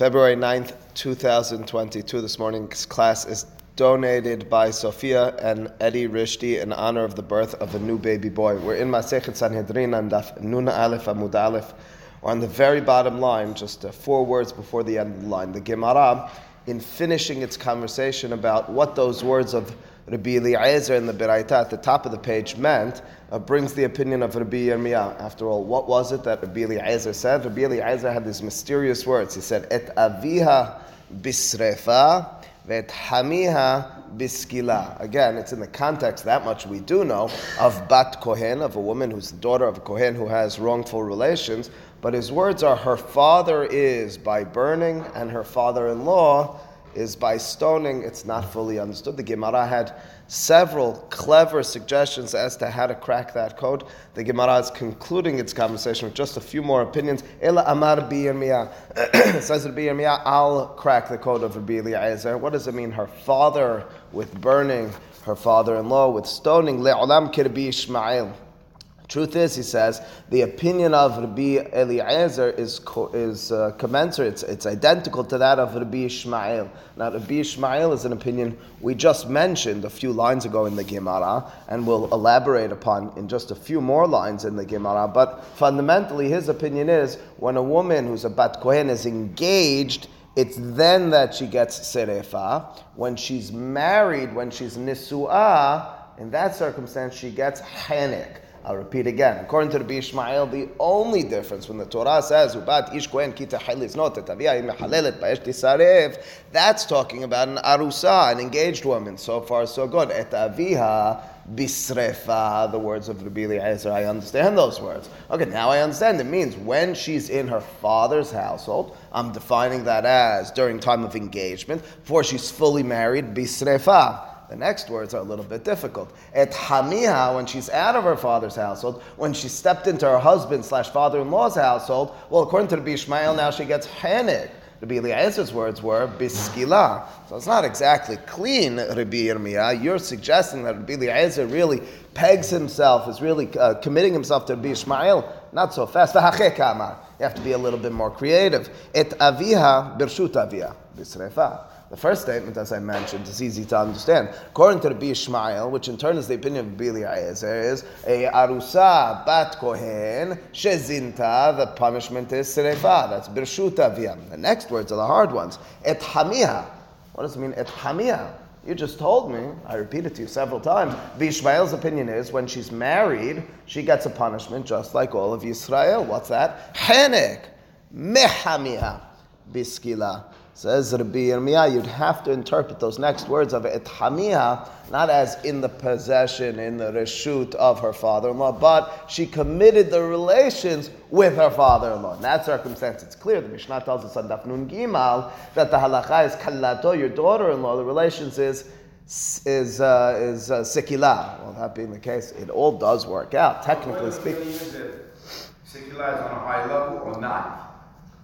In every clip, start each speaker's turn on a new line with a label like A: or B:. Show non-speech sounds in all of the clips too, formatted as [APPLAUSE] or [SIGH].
A: February 9th, 2022. This morning's class is donated by Sophia and Eddie Rishti in honor of the birth of a new baby boy. We're in Masechet Sanhedrin and Nuna Aleph Amud Aleph. On the very bottom line, just uh, four words before the end of the line. The Gemara, in finishing its conversation about what those words of Rabbi Eliezer in the Beraita at the top of the page meant, uh, brings the opinion of Rabbi Yirmiyah. After all, what was it that Rabbi Eliezer said? Rabbi Eliezer had these mysterious words. He said, Et aviha bisrefa, vet hamiha biskila. Again, it's in the context, that much we do know, of bat kohen, of a woman who's the daughter of a kohen who has wrongful relations. But his words are, her father is by burning, and her father-in-law is by stoning, it's not fully understood. The Gemara had several clever suggestions as to how to crack that code. The Gemara is concluding its conversation with just a few more opinions. Ela Amar Biyirmiyah [COUGHS] says Rabbi I'll crack the code of Rabbi Eliezer. What does it mean? Her father with burning, her father-in-law with stoning. Le'olam kirbi Ishmael. Truth is, he says, the opinion of Rabbi Eliezer is, is uh, commensurate, it's, it's, identical to that of Rabbi Ishmael. Now, Rabbi Ishmael is an opinion we just mentioned a few lines ago in the Gemara, and we'll elaborate upon in just a few more lines in the Gemara. But fundamentally, his opinion is when a woman who's a Bat Kohen is engaged, it's then that she gets serefa. When she's married, when she's nisu'ah, in that circumstance, she gets hanik. I'll repeat again. According to the Ishmael, the only difference when the Torah says "Ubat ish kohen kita not mechalelet that's talking about an arusa, an engaged woman. So far, so good. Et aviha bisrefa, the words of Rabbi Eliezer. I understand those words. Okay, now I understand. It means when she's in her father's household. I'm defining that as during time of engagement. Before she's fully married, bisrefa. The next words are a little bit difficult. Et hamiha, when she's out of her father's household, when she stepped into her husband slash father-in-law's household, well, according to the Bishmael, now she gets hanik. Rabbi Eliezer's words were biskila. So it's not exactly clean, Rabbi Yirmiyah. You're suggesting that Rabbi Eliezer really pegs himself, is really uh, committing himself to Rabbi Ishmael. Not so fast. You have to be a little bit more creative. Et aviha birshut avia bisrefa. The first statement, as I mentioned, is easy to understand. According to the Bishmael, which in turn is the opinion of Bili Eliezer, is a arusa bat kohen shezinta. The punishment is serefa. That's birshuta viam. The next words are the hard ones. Et hamiha. What does it mean? Et hamiha. You just told me, I repeat it to you several times. Bishmael's opinion is when she's married, she gets a punishment just like all of Israel. What's that? Henek. Mehamiha. Biskila. Says Rabbi Yirmiyah, you'd have to interpret those next words of et hamiha not as in the possession, in the reshut of her father-in-law, but she committed the relations with her father-in-law. In that circumstance, it's clear. The Mishnah tells us on Daf Nun Gimal that the halacha is kallato, your daughter-in-law. The relations is is uh, is uh, sikila. Well, that being the case, it all does work out, technically speaking.
B: Sikila is on a high level or not?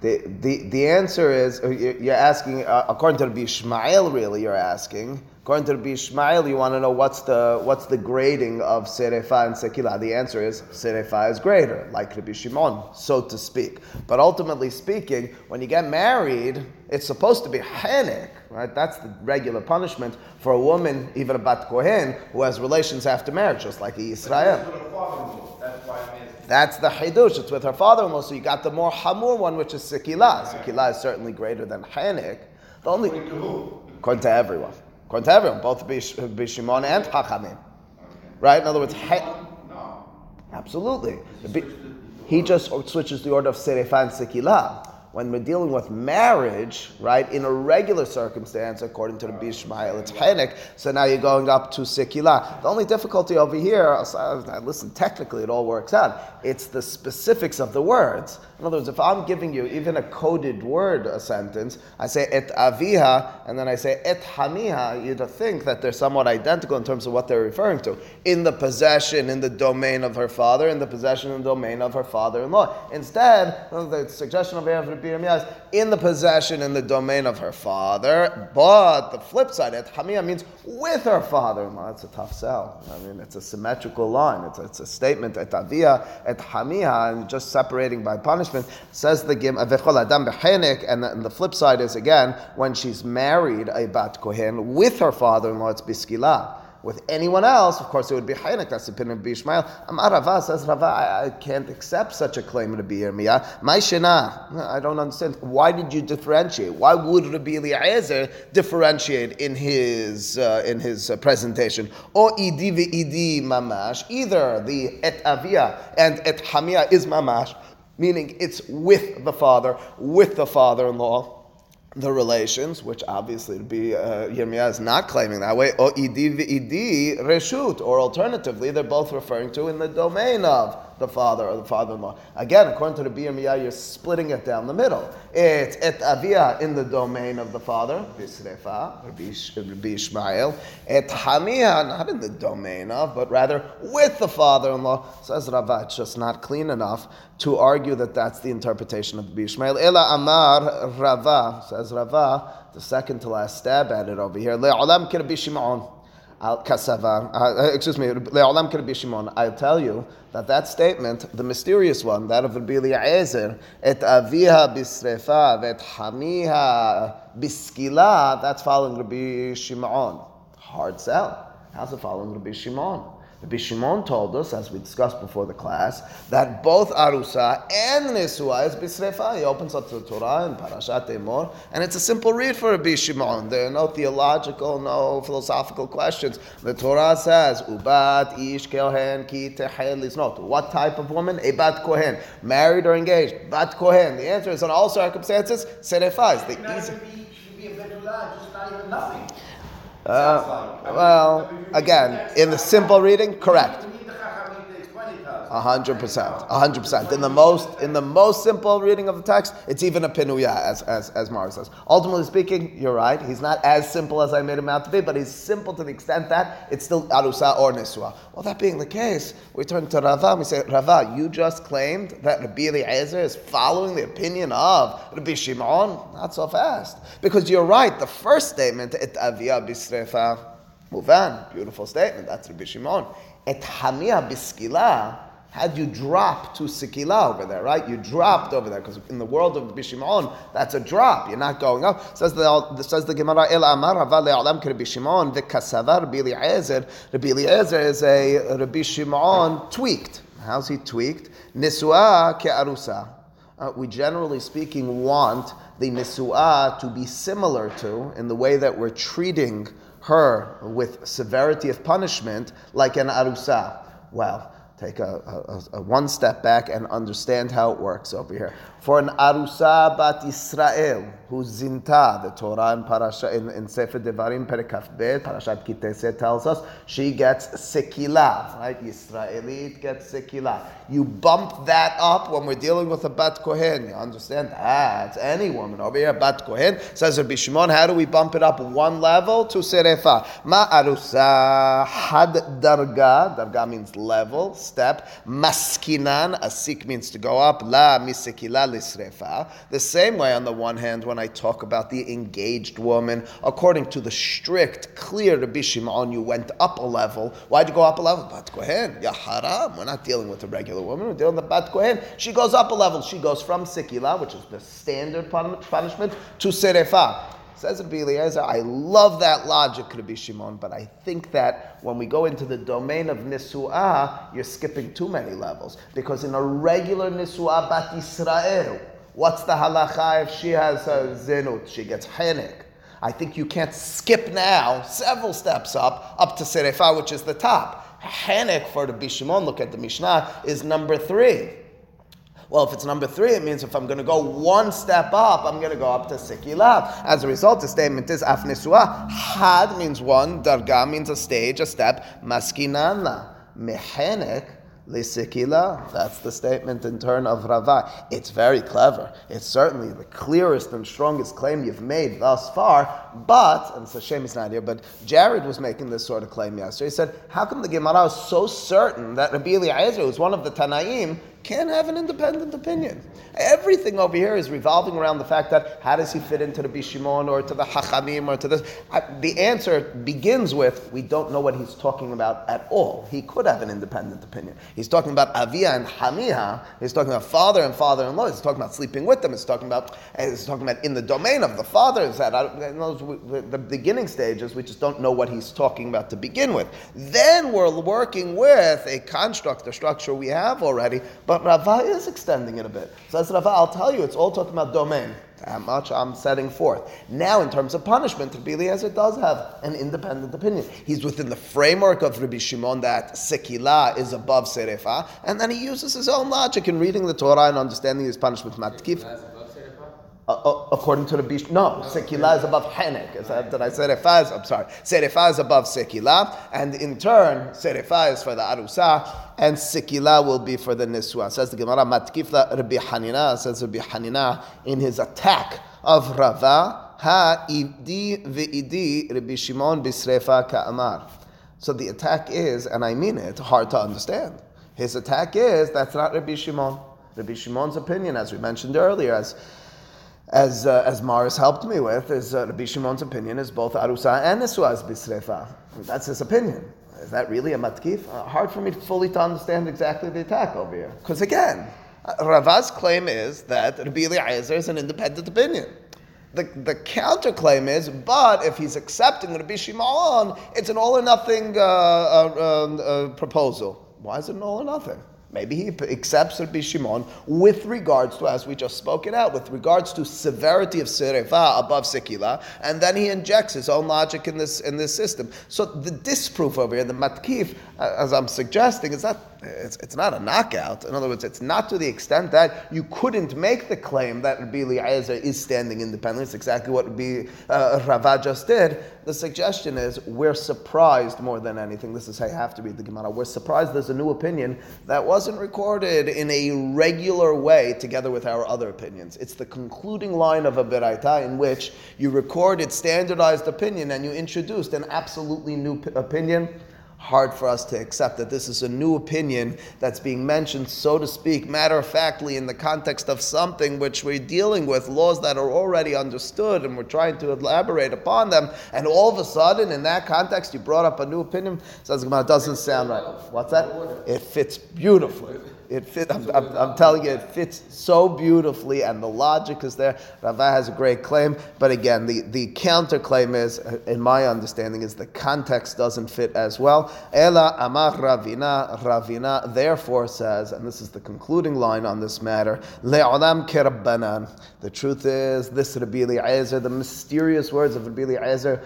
A: The, the, the answer is uh, you're asking, uh, according to the Ishmael, really, you're asking. According to the Ishmael, you want to know what's the, what's the grading of Serefa and Sekila. The answer is Serefa is greater, like Rabbi Shimon, so to speak. But ultimately speaking, when you get married, it's supposed to be Hanik, right? That's the regular punishment for a woman, even a Bat Kohen, who has relations after marriage, just like Israel. That's the Hidush. It's with her father-in-law. So you got the more Hamur one, which is Sikila. Sikila is certainly greater than Hanik. The only according to who? According to everyone. According to everyone, both Bishimon and Chachamim. Right? In other words, no. absolutely. He just switches the order of Serefa and Sikila when we're dealing with marriage, right, in a regular circumstance, according to the Bishmael, it's Henik, so now you're going up to Sikila. The only difficulty over here, listen, technically it all works out, it's the specifics of the words. In other words, if I'm giving you even a coded word, a sentence, I say et aviha, and then I say et hamiha, you'd think that they're somewhat identical in terms of what they're referring to. In the possession, in the domain of her father, in the possession and domain of her father-in-law. Instead, the suggestion of Rabbi is in the possession, in the domain of her father, but the flip side, et hamiha means with her father-in-law. That's a tough sell. I mean, it's a symmetrical line. It's a, it's a statement, et avia, et hamiha, and just separating by punishment punishment. Says the Gim, Vechol Adam Bechenek, and the, flip side is again, when she's married a Bat Kohen with her father in law, it's Biskilah. With anyone else, of course, it would be Haynik. That's the opinion of Bishmael. Amar Rava says, Rava, I, I, can't accept such a claim to be Yirmiyah. My I don't understand. Why did you differentiate? Why would Rabbi Eliezer differentiate in his uh, in his uh, presentation? Or idi idi mamash. Either the et avia and et hamia is mamash, meaning it's with the father, with the father-in-law the relations, which obviously to be uh, Yirmiyah is not claiming that way, or idi reshut, or alternatively, they're both referring to in the domain of the father or the father-in-law. Again, according to the Biyamiyah, you're splitting it down the middle. It's et avia in the domain of the father, bisrefa, Rabbi. Et hamia, not in the domain of, but rather with the father-in-law. Says Rava, it's just not clean enough to argue that that's the interpretation of Rabbi Ishmael. Ela amar Rava, says Rava, the second to last stab at it over here. Le'olam Shimon. Kasava, uh, excuse me, Le'olam Shimon. I'll tell you that that statement, the mysterious one, that of Rabbi Eliezer, et aviha bisrefa, vet hamiha biskila, that's following Rabbi Shimon. Hard sell. How's it following Rabbi Shimon? Rabbi Shimon told us, as we discussed before the class, that both Arusa and Nesua is Bisrefa. He opens up to the Torah in Parashat Emor, and it's a simple read for Rabbi Shimon. There are no theological, no philosophical questions. The Torah says, Ubat ish kohen ki tehel not. What type of woman? A bat kohen. Married or engaged? Bat kohen. The answer is, in all circumstances, Serefa is the easy. Should be a just not even nothing. Uh, well, again, in the simple reading, correct hundred percent, hundred percent. In the most, in the most simple reading of the text, it's even a pinuya, as as as Mara says. Ultimately speaking, you're right. He's not as simple as I made him out to be, but he's simple to the extent that it's still arusa or niswa. Well, that being the case, we turn to Rava and we say, Rava, you just claimed that Rabbi Eliezer is following the opinion of Rabbi Shimon. Not so fast, because you're right. The first statement, et avia bisrefa, muvan, beautiful statement. That's Rabbi Shimon. Et hamia biskila had you drop to Sikila over there, right? You dropped over there because in the world of Bishimon, that's a drop. You're not going up. Says the says the Gemara El Amar Le'alam Rabbi Shimon v'kasavar Rabbi Eliezer. Rabbi Eliezer is a Rabbi Shimon tweaked. How's he tweaked? Nisua ke'arusa. Uh, we generally speaking want the nisua to be similar to in the way that we're treating her with severity of punishment like an arusa. Well take a, a, a, one step back and understand how it works over here. For an arusa bat Israel who's zinta, the Torah in Parasha in, in Sefer Devarim Perikaf Bet, Parashat Kitese tells us she gets sekila, right? Israelit gets sekila. You bump that up when we're dealing with a bat kohen. You understand? Ah, it's any woman over here. Bat kohen says Rabbi Shimon. How do we bump it up one level to serefa? Ma arusa had darga. Darga means level, step. Maskinan asik means to go up. La misekila lisrefa. The same way on the one hand when I talk about the engaged woman, according to the strict, clear Rabbi Shimon, you went up a level. Why'd you go up a level? Bat Kohen, ya haram. We're not dealing with a regular woman. We're dealing with Bat Kohen. She goes up a level. She goes from Sikila, which is the standard punishment, to Serefa. Says Rabbi Eliezer, I love that logic, Rabbi Shimon, but I think that when we go into the domain of Nisu'ah, you're skipping too many levels. Because in a regular Nisu'ah Bat Israel, what's the halacha if she has a zenut? She gets henik. I think you can't skip now several steps up, up to Serefa, which is the top. Henek for the Bishimon, look at the Mishnah, is number three. Well, if it's number three, it means if I'm going to go one step up, I'm going to go up to Sikila. As a result, the statement is Afnisua. Had means one, Darga means a stage, a step. Maskinana. Mehenek Lisikila. That's the statement in turn of Rava. It's very clever. It's certainly the clearest and strongest claim you've made thus far. But, and it's a shame he's not here, but Jared was making this sort of claim yesterday. He said, How come the Gemara is so certain that Rabbi Eliezer, who's one of the Tanaim, can't have an independent opinion. Everything over here is revolving around the fact that how does he fit into the Bishimon or to the Hachamim or to this? The answer begins with we don't know what he's talking about at all. He could have an independent opinion. He's talking about Avia and Hamiha. He's talking about father and father-in-law. He's talking about sleeping with them. He's talking about he's talking about in the domain of the father. Is that the beginning stages we just don't know what he's talking about to begin with. Then we're working with a construct, a structure we have already, but Rava is extending it a bit. So says Rava, I'll tell you, it's all talking about domain. How much I'm setting forth. Now, in terms of punishment, Rabbi Eliezer does have an independent opinion. He's within the framework of Rabbi Shimon that sekila is above serefa, and then he uses his own logic in reading the Torah and understanding his punishment. Matkif. Uh, uh, according to the Bish, no, Sekila is above Henek. Did I say Serefa I'm sorry. Serefa is above Sekila, and in turn, Serefa is for the Arusa, and Sekila will be for the Niswa. Says the Gemara, Matkifla Rabbi Hanina, says Rabbi Hanina, in his attack of Rava, Ha idi ve'idi Rabbi Shimon bisrefa ka'amar. So the attack is, and I mean it, hard to understand. His attack is, that's not Rabbi Shimon. Rabbi Shimon's opinion, as we mentioned earlier, as as uh, as Mars helped me with, is uh, Rabbi Shimon's opinion is both Arusa and Nesua is Bisrefa. That's his opinion. Is that really a matkif? Uh, hard for me to fully to understand exactly the attack over here. Because again, uh, Rava's claim is that Rabbi Eliezer is an independent opinion. The, the counterclaim is, but if he's accepting Rabbi Shimon, it's an all or nothing uh, uh, um, uh, proposal. Why is it an all or nothing? Maybe he accepts Rabbi Shimon with regards to, as we just spoke it out, with regards to severity of Serefa above Sekila, and then he injects his own logic in this in this system. So the disproof over here, the matkif, as I'm suggesting, is that it's, it's not a knockout. In other words, it's not to the extent that you couldn't make the claim that Rabbi Eliezer is standing independently. It's exactly what Rabbi uh, Rava just did. The suggestion is we're surprised more than anything. This is how you have to read the Gemara. We're surprised there's a new opinion that wasn't recorded in a regular way together with our other opinions. It's the concluding line of a Beraita in which you recorded standardized opinion and you introduced an absolutely new opinion hard for us to accept that this is a new opinion that's being mentioned, so to speak, matter of factly in the context of something which we're dealing with, laws that are already understood, and we're trying to elaborate upon them. And all of a sudden, in that context, you brought up a new opinion. Says it doesn't sound right. What's that? It fits beautifully. It fit, I'm, I'm, I'm, telling you, it fits so beautifully, and the logic is there. Rava has a great claim, but again, the, the counterclaim is, in my understanding, is the context doesn't fit as well. Ela amar Ravina, Ravina therefore says, and this is the concluding line on this matter, le'olam kerabbanan. The truth is, this Rabbi Eliezer, the mysterious words of Rabbi Eliezer,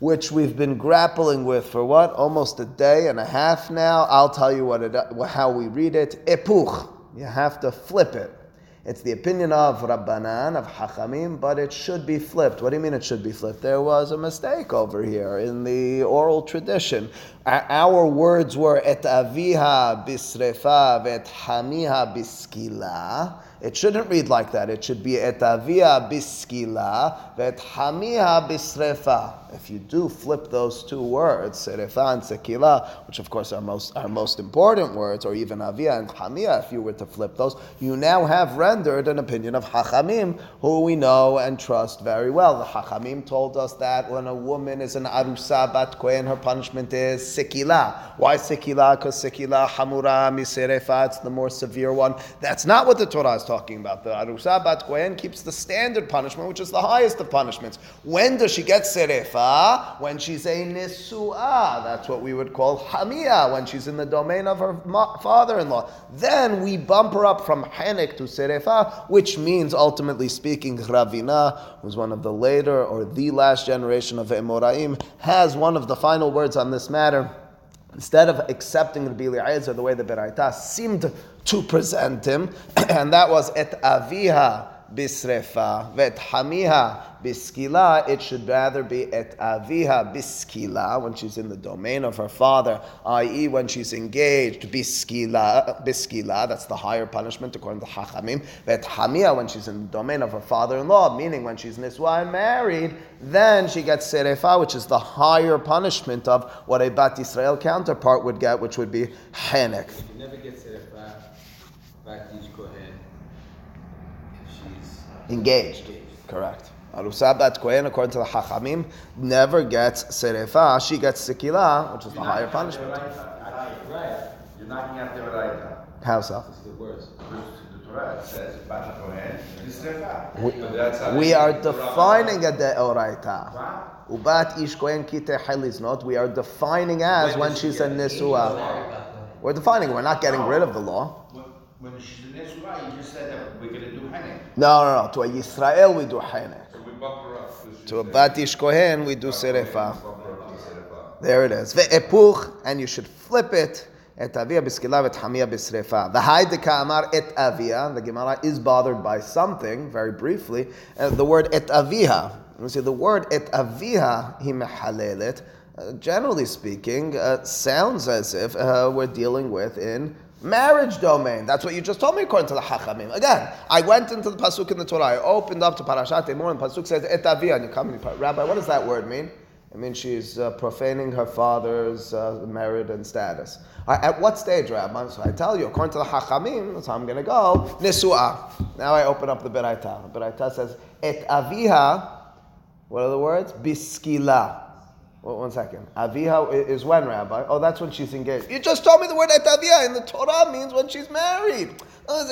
A: which we've been grappling with for what? Almost a day and a half now. I'll tell you what it, how we read it. Epuch. You have to flip it. It's the opinion of Rabbanan, of Hachamim, but it should be flipped. What do you mean it should be flipped? There was a mistake over here in the oral tradition. Our words were et aviha bisrefa et hamiha biskila. It shouldn't read like that. It should be et avia biskila vet hamia bisrefa. If you do flip those two words, serefa and sekila, which of course are most are most important words, or even avia and hamia, if you were to flip those, you now have rendered an opinion of hachamim, who we know and trust very well. The hachamim told us that when a woman is an arusa bat her punishment is sekila. Why sekila? Because sekila hamura miserefa. It's the more severe one. That's not what the Torah is talking about. The Arusa Bat keeps the standard punishment, which is the highest of punishments. When does she get Serefa? When she's a Nisua. That's what we would call Hamia, when she's in the domain of her father in law. Then we bump her up from Hanik to Serefa, which means, ultimately speaking, Ravina, who's one of the later or the last generation of Emoraim, has one of the final words on this matter. Instead of accepting Rabbi Eliezer the way the Beraita seemed to present him, [CLEARS THROAT] and that was et aviha bisrefa, vet hamiha biskila, it should rather be et aviha biskila, when she's in the domain of her father, i.e., when she's engaged, biskila, biskila, that's the higher punishment according to Hachamim, vet hamia, when she's in the domain of her father in law, meaning when she's niswa and married, then she gets serefa, which is the higher punishment of what a Bat Israel counterpart would get, which would be henek.
C: You never get serefa each Kohen.
A: Engaged. Correct. Arusa bat Kohen, according to the Hachamim, never gets serefa. She gets sikila, which is the higher punishment.
C: Right.
B: You're knocking out the Oraita.
A: How so?
C: It's the words.
B: The Torah says, Bat Kohen, is Sefer.
A: We, we are defining a deoraita. Ubat ish kohen kite not. We are defining as when she's a nisua. We're defining. We're not getting rid of the law.
B: When, she's in Nesua, you just said that we're do Henning.
A: No, no, no. To a Yisrael we do
B: up.
A: To a bat ish kohen we do serefa. There it is. Ve'epuch, and you should flip it. Et avia b'skila v'et hamia b'srefa. The haidika amar et avia. The Gemara is bothered by something, very briefly. Uh, the word et aviha. You see, the word et aviha, he mehalelet, uh, generally speaking, uh, sounds as if uh, we're dealing with in marriage domain. That's what you just told me according to the Hachamim. Again, I went into the Pasuk in the Torah. I opened up to Parashat Emor, and Pasuk says et avia. And you come and Rabbi, what does that word mean? It means she's uh, profaning her father's uh, merit and status. At what stage, Rabbi? So I tell you, according to the Hachamim, that's how I'm going to go. Nisua. Now I open up the Beraita. The Beraita says, Et aviha, what are the words? Biskila. Well, one second. Aviha is when, Rabbi? Oh, that's when she's engaged. You just told me the word et aviha in the Torah means when she's married. Oh,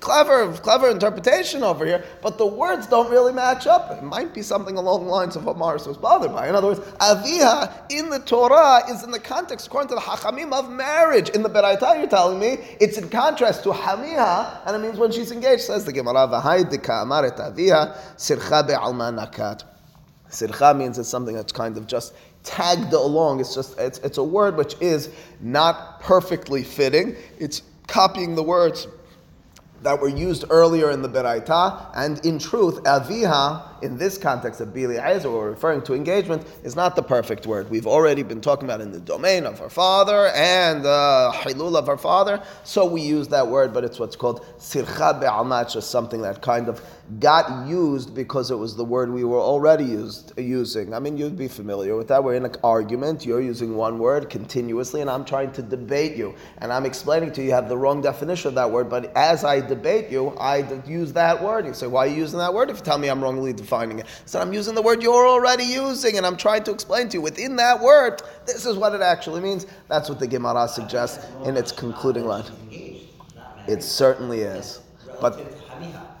A: Clever, clever interpretation over here, but the words don't really match up. It might be something along the lines of what Morris was bothered by. In other words, aviha in the Torah is in the context, according to the Hachamim, of marriage. In the Beraita, you're telling me it's in contrast to hamiha, and it means when she's engaged. Says the Gemara, "V'haidika amar et aviha sircha be'alma nakat." Sircha means it's something that's kind of just tagged along. It's just it's, it's a word which is not perfectly fitting. It's copying the words that were used earlier in the Beraita, and in truth, aviha, in this context of Bili Ezer, we're referring to engagement, is not the perfect word. We've already been talking about in the domain of her father and uh, hilul of her father, so we use that word, but it's what's called sircha be'alma, it's just something that kind of got used because it was the word we were already used, using. I mean, you'd be familiar with that. We're in an argument, you're using one word continuously, and I'm trying to debate you, and I'm explaining to you, you have the wrong definition of that word, but as I debate you, I use that word. You say, why are you using that word if you tell me I'm wrongly defining it? So I'm using the word you're already using, and I'm trying to explain to you within that word, this is what it actually means. That's what the Gemara suggests in its concluding line. It certainly is. But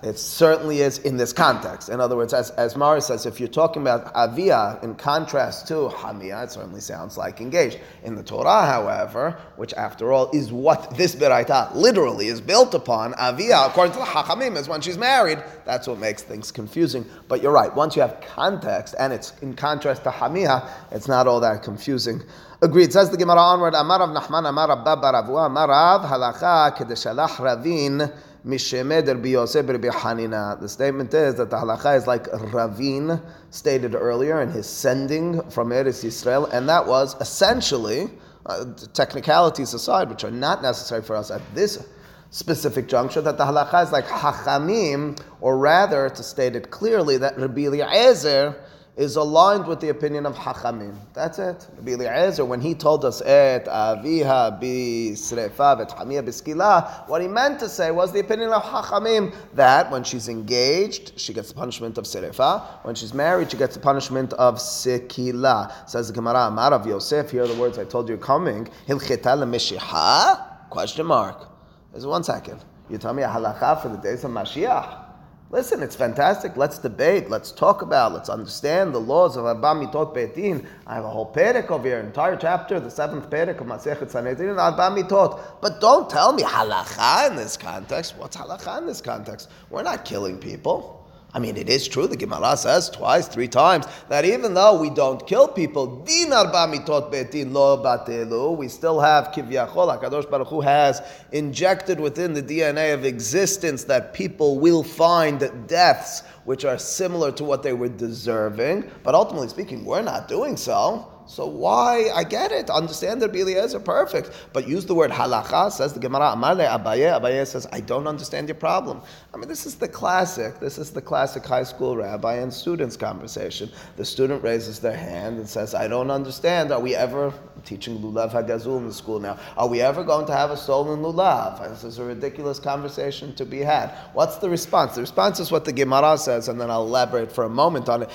A: it certainly is in this context. In other words, as, as Mara says, if you're talking about avia in contrast to hamia, it certainly sounds like engaged. In the Torah, however, which after all is what this beraita literally is built upon, avia, according to the Hachamim, is when she's married. That's what makes things confusing. But you're right. Once you have context and it's in contrast to hamia, it's not all that confusing. Agreed. Says the Gemara onward. Amar Rav Nachman, Amar Rabba bar Avuha, Amar Rav halacha kedeshalach ravin. The statement is that the halacha is like Ravin stated earlier in his sending from Eretz Yisrael, and that was essentially, uh, technicalities aside, which are not necessary for us at this specific juncture, that the halacha is like Hachamim, or rather, to state it clearly, that Rabbi Eliezer is aligned with the opinion of Hachamim. That's it. Rabbi Eliezer, when he told us, Et aviha biskila, what he meant to say was the opinion of Hachamim that when she's engaged, she gets the punishment of srefa. When she's married, she gets the punishment of sikila. Says the Gemara, Amar Rav Yosef, here are the words I told you coming. Lemishiha? Question mark. There's one second. You tell me a halacha for the days of Mashiach. Listen, it's fantastic. Let's debate. Let's talk about. Let's understand the laws of Arba Mitot Beitin. I have a whole perek over here, entire chapter, the seventh perek of Masechet Sanhedrin, Arba Mitot. But don't tell me halacha in this context. What's halacha in this context? We're not killing people. I mean, it is true. The Gemara says twice, three times that even though we don't kill people, din arba mitot betin lo batelu, we still have kivyachol. Hakadosh Baruch Hu has injected within the DNA of existence that people will find deaths which are similar to what they were deserving. But ultimately speaking, we're not doing so. So why? I get it. Understand that Eliezer, perfect. But use the word halacha, says the Gemara, Amar Abaye. Abaye says, I don't understand your problem. I mean, this is the classic. This is the classic high school rabbi and students conversation. The student raises their hand and says, I don't understand. Are we ever teaching lulav hagazul in the school now? Are we ever going to have a soul in lulav? This is a ridiculous conversation to be had. What's the response? The response is what the Gemara says, and then I'll elaborate for a moment on it.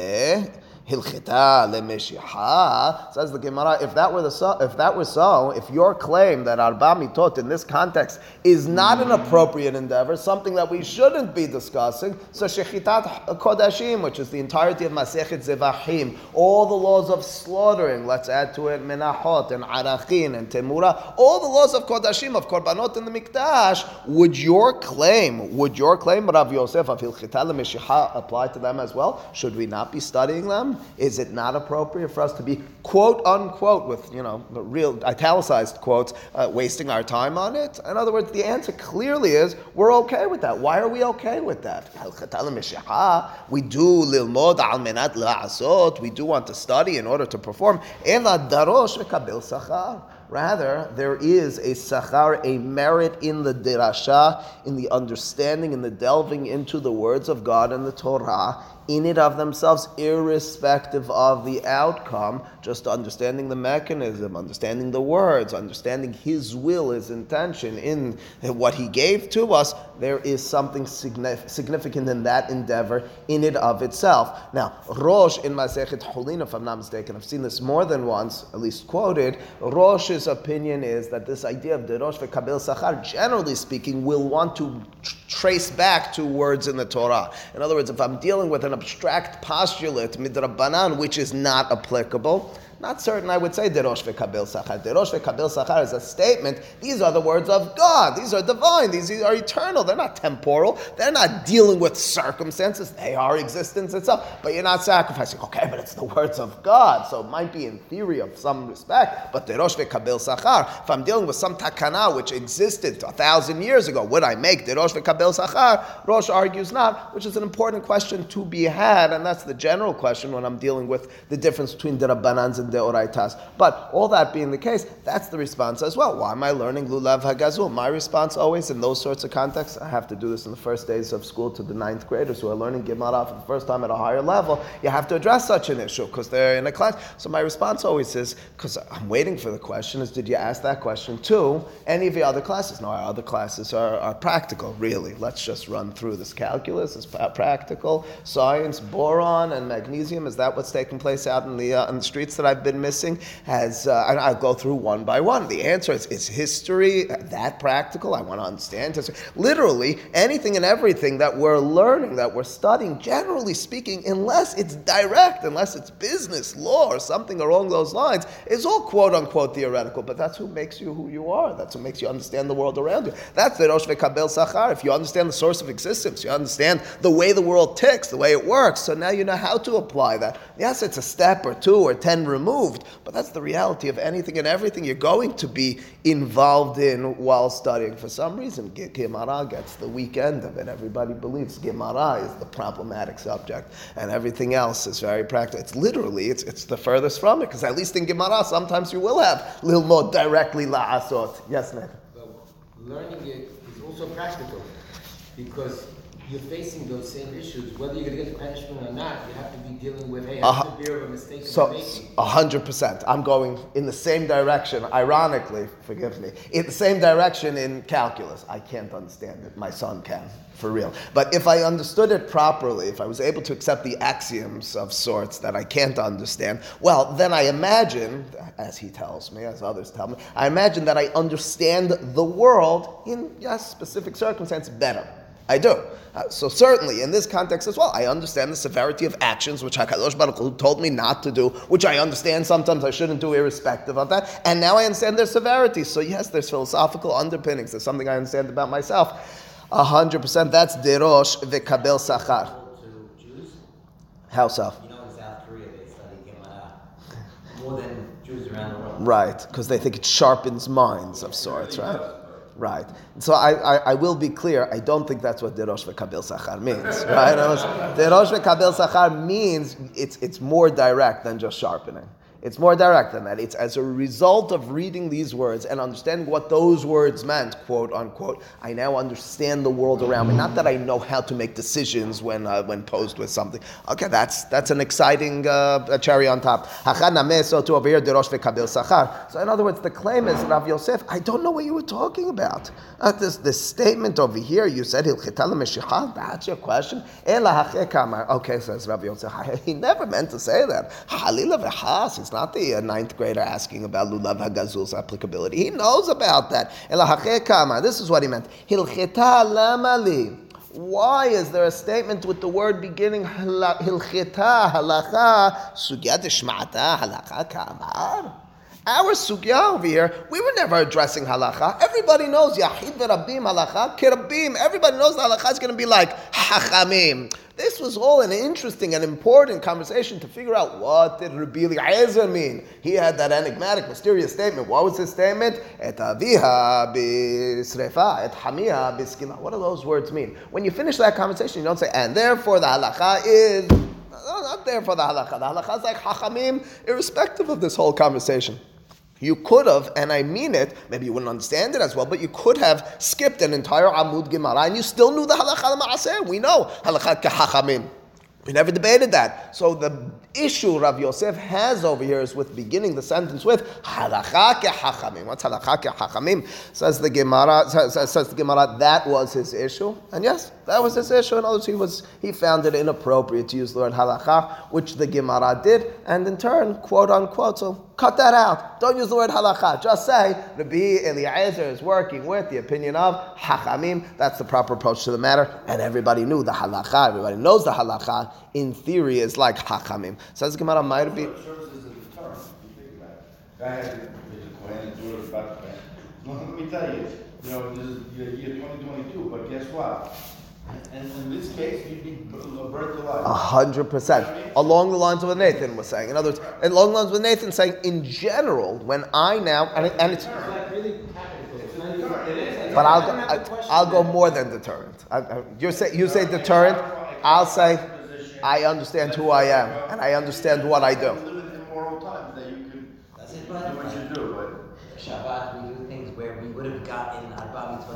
A: Lo litne. Hilchita lemeshiha says the Gemara. If that were the so, if that was so, if your claim that arba mitot in this context is not an appropriate endeavor, something that we shouldn't be discussing, so shechitat kodashim, which is the entirety of Masechet Zevachim, all the laws of slaughtering. Let's add to it menachot and arachin and temura, all the laws of kodashim of korbanot in the mikdash. Would your claim, would your claim, Rav Yosef of hilchita lemeshiha, apply to them as well? Should we not be studying them? Is it not appropriate for us to be quote unquote with you know real italicized quotes uh, wasting our time on it? In other words, the answer clearly is we're okay with that. Why are we okay with that? We do lilmod al menat. We do want to study in order to perform. Rather, there is a sachar, a merit in the dirasha, in the understanding, in the delving into the words of God and the Torah, in it of themselves, irrespective of the outcome, just understanding the mechanism, understanding the words, understanding His will, His intention in what He gave to us, there is something significant in that endeavor in it of itself. Now, Rosh in Masechet Hulin, if I'm not mistaken, I've seen this more than once, at least quoted. Rosh's opinion is that this idea of the Derosh v'Kabel Sachar, generally speaking, will want to trace back to words in the Torah. In other words, if I'm dealing with an abstract postulate, midrabanan, which is not applicable, not certain I would say derosh v'kabel sachar. Derosh v'kabel sachar is a statement. These are the words of God. These are divine. These are eternal. They're not temporal. They're not dealing with circumstances. They are existence itself. But you're not sacrificing. Okay, but it's the words of God. So it might be in theory of some respect. But derosh v'kabel sachar. If I'm dealing with some takana which existed a thousand years ago, would I make derosh v'kabel sachar? Rosh argues not, which is an important question to be had, and that's the general question when I'm dealing with the difference between the rabbanans and deoraitas. But all that being the case, that's the response as well. Why am I learning lulav hagazul? My response always in those sorts of contexts, I have to do this in the first days of school to the ninth graders who are learning Gemara for the first time at a higher level. You have to address such an issue because they're in a class. So my response always is, because I'm waiting for the question, is did you ask that question to any of the other classes? No, our other classes are, are practical, really. Let's just run through this calculus. It's practical. Science, boron, and magnesium. Is that what's taking place out in the, uh, in the streets that I've I've been missing has, uh, and I'll go through one by one. The answer is, is history that practical? I want to understand history. Literally, anything and everything that we're learning, that we're studying, generally speaking, unless it's direct, unless it's business, law, or something along those lines, is all quote unquote theoretical. But that's who makes you who you are. That's what makes you understand the world around you. That's the Rosh Kabel Sachar. If you understand the source of existence, you understand the way the world ticks, the way it works. So now you know how to apply that. Yes, it's a step or two or ten removed removed, but that's the reality of anything and everything you're going to be involved in while studying. For some reason, Gemara gets the weak end of it. Everybody believes Gemara is the problematic subject, and everything else is very practical. It's literally, it's, it's the furthest from it, because at least in Gemara, sometimes you will have lilmod directly la'asot. Yes, Ned?
D: learning it is also practical, because you're facing those same issues. Whether you're going to get the punishment or not, you have to be dealing with, hey, uh, severe of a mistake
A: so, a hundred percent. I'm going in the same direction, ironically, forgive me, in the same direction in calculus. I can't understand it. My son can, for real. But if I understood it properly, if I was able to accept the axioms of sorts that I can't understand, well, then I imagine, as he tells me, as others tell me, I imagine that I understand the world in, yes, specific circumstance better. I do. Uh, so certainly in this context as well, I understand the severity of actions which Hakadosh Baruch Hu told me not to do, which I understand sometimes I shouldn't do irrespective of that, and now I understand their severity. So yes, there's philosophical underpinnings. There's something I understand about myself. A hundred percent. That's derosh v'kabel sachar. How so?
C: You know, in South Korea they study Gemara more than Jews around the world.
A: Right, because they think it sharpens minds of sorts, right? Right. So I, I, I, will be clear. I don't think that's what derosh v'kabel sachar means. Right. derosh v'kabel sachar means it's it's more direct than just sharpening. It's more direct than that. It's as a result of reading these words and understanding what those words meant, quote unquote. I now understand the world around me. Not that I know how to make decisions when uh, when posed with something. Okay, that's that's an exciting uh, cherry on top. So in other words, the claim is Rav Yosef. I don't know what you were talking about. Uh, this this statement over here, you said That's your question. Okay, says Rav Yosef. [LAUGHS] He never meant to say that. It's not the uh, ninth grader asking about Lulav Hagazul's applicability. He knows about that. This is what he meant. Why is there a statement with the word beginning hilcheta halacha sugyat ishmata halacha kamar? Our sugya over here, we were never addressing halacha. Everybody knows yachid v'rabim halacha kirabim. Everybody knows halacha is going to be like hachamim. This was all an interesting and important conversation to figure out what did Rabbi Eliezer mean. He had that enigmatic, mysterious statement. What was his statement? Et aviha bisrefa, et hamiha biskila. What do those words mean? When you finish that conversation, you don't say, and therefore the halacha is. No, not therefore the halacha. The halacha is like hachamim, irrespective of this whole conversation. You could have, and I mean it, maybe you wouldn't understand it as well, but you could have skipped an entire Amud Gemara and you still knew the halacha al We know halacha kehachamim. We never debated that. So the issue Rav Yosef has over here is with beginning the sentence with halacha hachamim. What's halacha hachamim? Says the Gemara. Says, says, the Gemara that was his issue, and yes, that was his issue. In other words, he was he found it inappropriate to use the word halacha, which the Gemara did, and in turn, quote unquote, so cut that out. Don't use the word halacha. Just say Rabbi Eliezer is working with the opinion of hachamim. That's the proper approach to the matter, and everybody knew the halacha. Everybody knows the halacha. In theory, is like hachamim. Says Gemara might be.
B: Let me tell you, you know, this is year 2022, but guess what? And in this case, you'd be.
A: A hundred percent. Along the lines of what Nathan was saying. In other words, along the lines of what Nathan saying, in general, when I now, and, it, and it's. But I'll I'll go more than deterrent. You say you say deterrent. I'll say I understand who I am and I understand what I do.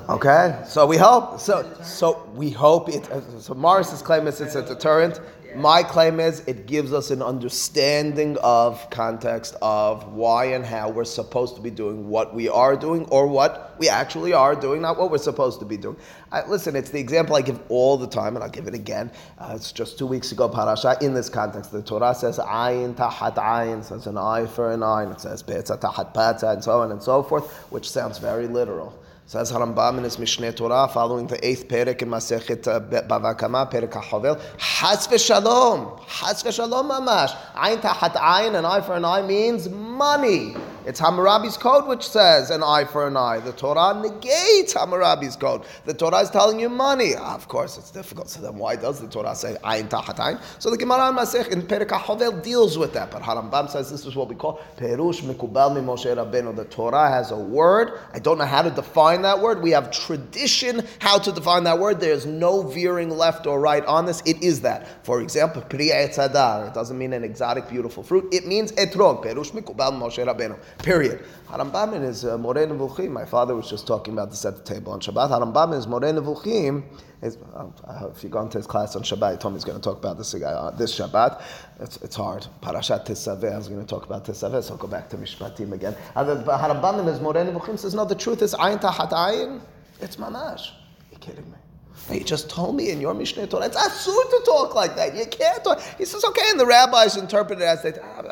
A: Okay, so we hope. So, so we hope it. So Morris's claim is it's a deterrent. My claim is it gives us an understanding of context of why and how we're supposed to be doing what we are doing or what we actually are doing, not what we're supposed to be doing. I, listen, it's the example I give all the time, and I'll give it again. Uh, it's just two weeks ago, parasha. In this context, the Torah says ayin tahat ayin, says an eye for an eye, and it says petza tahat petza, and so on and so forth, which sounds very literal. Says Harambam in his Mishneh Torah, following the eighth perek in Masechet uh, Bava Kama, perek HaChovel, Has v'shalom, Has v'shalom mamash. Ayin tahat ayin, an eye for an eye means money. It's Hammurabi's code which says an eye for an eye. The Torah negates Hammurabi's code. The Torah is telling you money. Ah, of course, it's difficult. So then why does the Torah say ayin tahat ayin? So the Gemara in Masech in Perek HaChovel deals with that. But Harambam says this is what we call Perush Mikubal Moshe Rabbeinu. The Torah has a word. I don't know how to define that word. We have tradition how to define that word. There's no veering left or right on this. It is that. For example, Pri Etzadar. It doesn't mean an exotic, beautiful fruit. It means etrog. Perush Mikubal Moshe Rabbeinu. Period. Harambam in his uh, my father was just talking about this at the table on Shabbat. Harambam in his Moreh is, uh, if you go into his class on Shabbat, he told me he's going to talk about this uh, this Shabbat. It's, it's hard. Parashat Tesaveh, I was going to talk about Tesaveh, so I'll go back to Mishpatim again. Harambam in his Moreh Nevuchim says, no, the truth is, ayin tahat ayin, it's mamash. Are you kidding me? He just told me in your Mishneh Torah, it's asur to talk like that. You can't talk. He says, okay, and the rabbis interpret it as they, how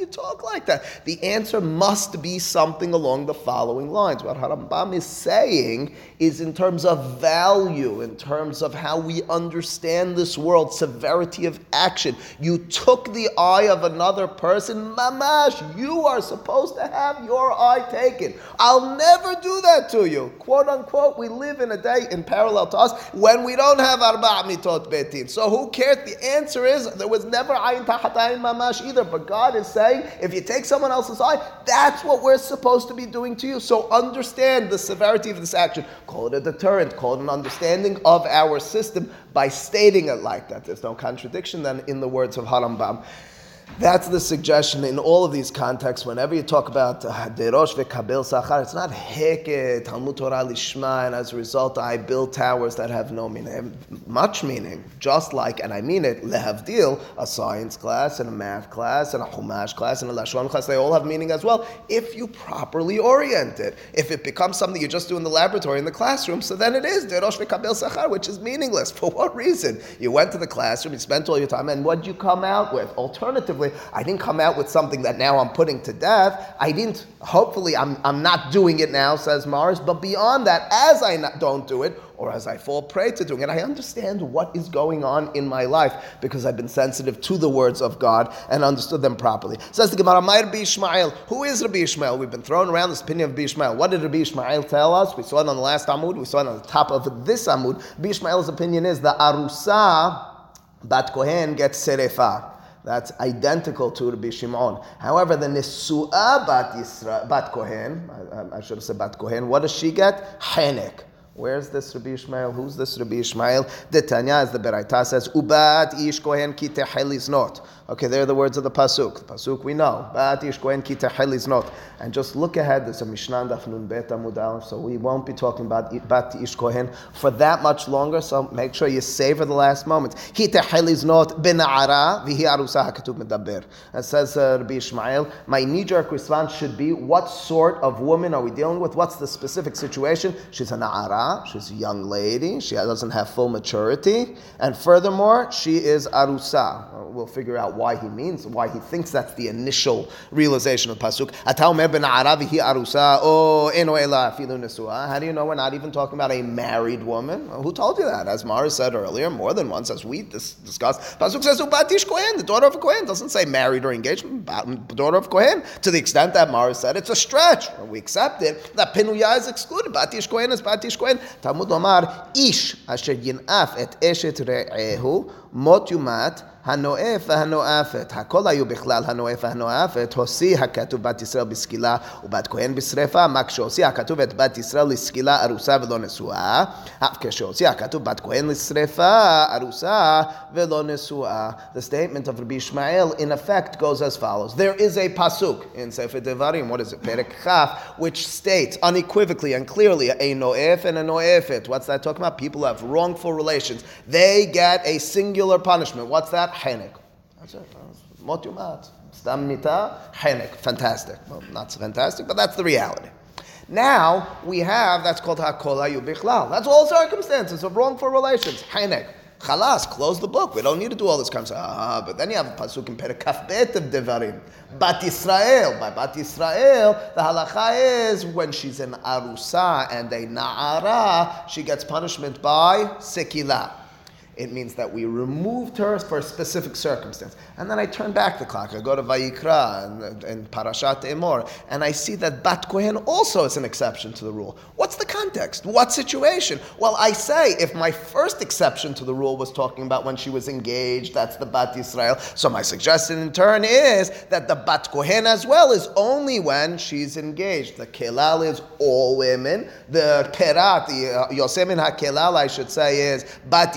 A: you talk like that? The answer must be something along the following lines. What Harambam is saying is in terms of value, in terms of how we understand this world, severity of action. You took the eye of another person, mamash, you are supposed to have your eye taken. I'll never do that to you. Quote unquote, we live in a day in parallel to us when we don't have arba mitot betin. So who cares? The answer is there was never ayin tachat ayin mamash either. But God is saying if you take someone else's eye, that's what we're supposed to be doing to you. So understand the severity of this action. Call it a deterrent. Call it an understanding of our system by stating it like that. There's no contradiction then in the words of Harambam. That's the suggestion in all of these contexts. Whenever you talk about uh, derosh v'kabel sachar, it's not heke Talmud Torah lishma, and as a result, I build towers that have no meaning. Much meaning, just like, and I mean it, lehavdil, a science class and a math class and a chumash class and a lashon class. They all have meaning as well if you properly orient it. If it becomes something you just do in the laboratory in the classroom, so then it is derosh v'kabel sachar, which is meaningless. [LAUGHS] For what reason? You went to the classroom, you spent all your time, and what did you come out with? I didn't come out with something that now I'm putting to death. I didn't, hopefully, I'm, I'm not doing it now, says Mars. But beyond that, as I not, don't do it, or as I fall prey to doing it, I understand what is going on in my life because I've been sensitive to the words of God and understood them properly. Says the Gemara, Ishmael. Who is Rabbi Ishmael? We've been throwing around this opinion of Rabbi Ishmael. What did Rabbi Ishmael tell us? We saw it on the last Amud, we saw it on the top of this Amud. Rabbi Ishmael's opinion is the Arusa Bat Kohen gets Serefa. That's identical to Rabbi Shimon. However, the Nisu'a bat, Yisra, bat Kohen, I, I, should have said bat Kohen, what does she get? Henek. Where's this Rabbi Ishmael? Who's this Rabbi Ishmael? The Tanya, as the Beraita says, Ubat ish kohen ki not. Okay, there are the words of the pasuk. The pasuk we know. Bat ish kohen ki not. And just look ahead. There's a Mishnah Daf Nun Bet Amud so we won't be talking about bat ish kohen for that much longer. So make sure you savor the last moment. Ki not bena'ara vihi arusa hakatub medaber. It says uh, Rabbi Ishmael, my knee-jerk response should be, what sort of woman are we dealing with? What's the specific situation? She's a na'ara she's a young lady, she doesn't have full maturity, and furthermore, she is arusa. We'll figure out why he means, why he thinks that's the initial realization of pasuk. Oh, How do you know we're not even talking about a married woman? Who told you that? As Mara said earlier, more than once, as we dis- discussed, pasuk says ubatish kohen, the daughter of a kohen, doesn't say married or engaged, um, daughter of kohen. To the extent that Mara said it's a stretch, we accept it that pinuya is excluded. Batish kohen is batish kohen. Talmud Omar ish asher yinaf et eshet re'ehu mot הנואף והנואפת, הכל היו בכלל הנואף והנואפת, הוציא הכתוב בת ישראל בסקילה ובת כהן בשרפה, מה כשהוציא הכתוב את בת ישראל לסקילה ארוסה ולא נשואה, אף כשהוציא הכתוב בת כהן לשרפה ארוסה ולא נשואה. The statement of Rabbi Ishmael in effect goes as follows. There is a pasuk in Sefer Devarim, what is it, Perek Chaf, which states unequivocally and clearly a noef and a noefet. What's that talking about? People have wrongful relations. They get a singular punishment. What's that? It. Mot yumat. Stam nita, henek. Fantastic. Well, not so fantastic, but that's the reality. Now we have that's called hakol hakola yubichlal. That's all circumstances of wrongful relations. Henek. Chalas, close the book. We don't need to do all this kind of stuff. Ah, but then you have a pasuk in Perikaf Bet of Devarim. Bat Israel. By Bat Israel, the halacha is when she's an arusa and a na'ara, she gets punishment by sekila. It means that we removed her for a specific circumstance. And then I turn back the clock. I go to Vayikra and, and Parashat Emor, and I see that Bat Kohen also is an exception to the rule. What's the context? What situation? Well, I say if my first exception to the rule was talking about when she was engaged, that's the Bat Israel. So my suggestion in turn is that the Bat Kohen as well is only when she's engaged. The Kelal is all women. The Perat, the uh, Yosemin HaKelal, I should say, is Bat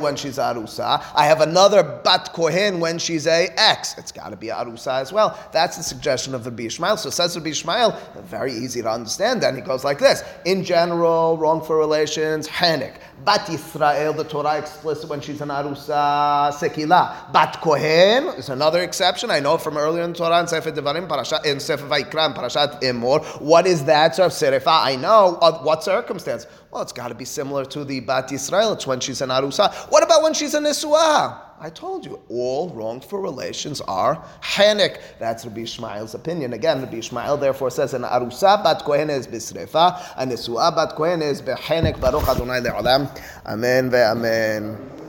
A: When she's Arusa. I have another Bat Kohen when she's a X. It's got to be Arusa as well. That's the suggestion of Rabbi Ishmael. So says Rabbi Ishmael, very easy to understand. Then he goes like this. In general, wrongful relations, Hanik. Bat Yisrael, the Torah explicit when she's an Arusa, Sekila. Bat Kohen is another exception. I know from earlier in Torah, in Sefer Devarim, Parashat, in Sefer Vayikra, Parashat Emor. What is that? Sort of Serefa. I know. Of what circumstance? Well, it's got to be similar to the Bat Yisrael. It's when she's an Arusa. What about when she's a Nisuah? I told you, all wrongful relations are Hanik. That's Rabbi Ishmael's opinion. Again, Rabbi Ishmael therefore says an Arusa bat Kohen is bisrefa, a Nisuah bat Kohen is behenek baruch Adonai le'olam. Amen ve'amen.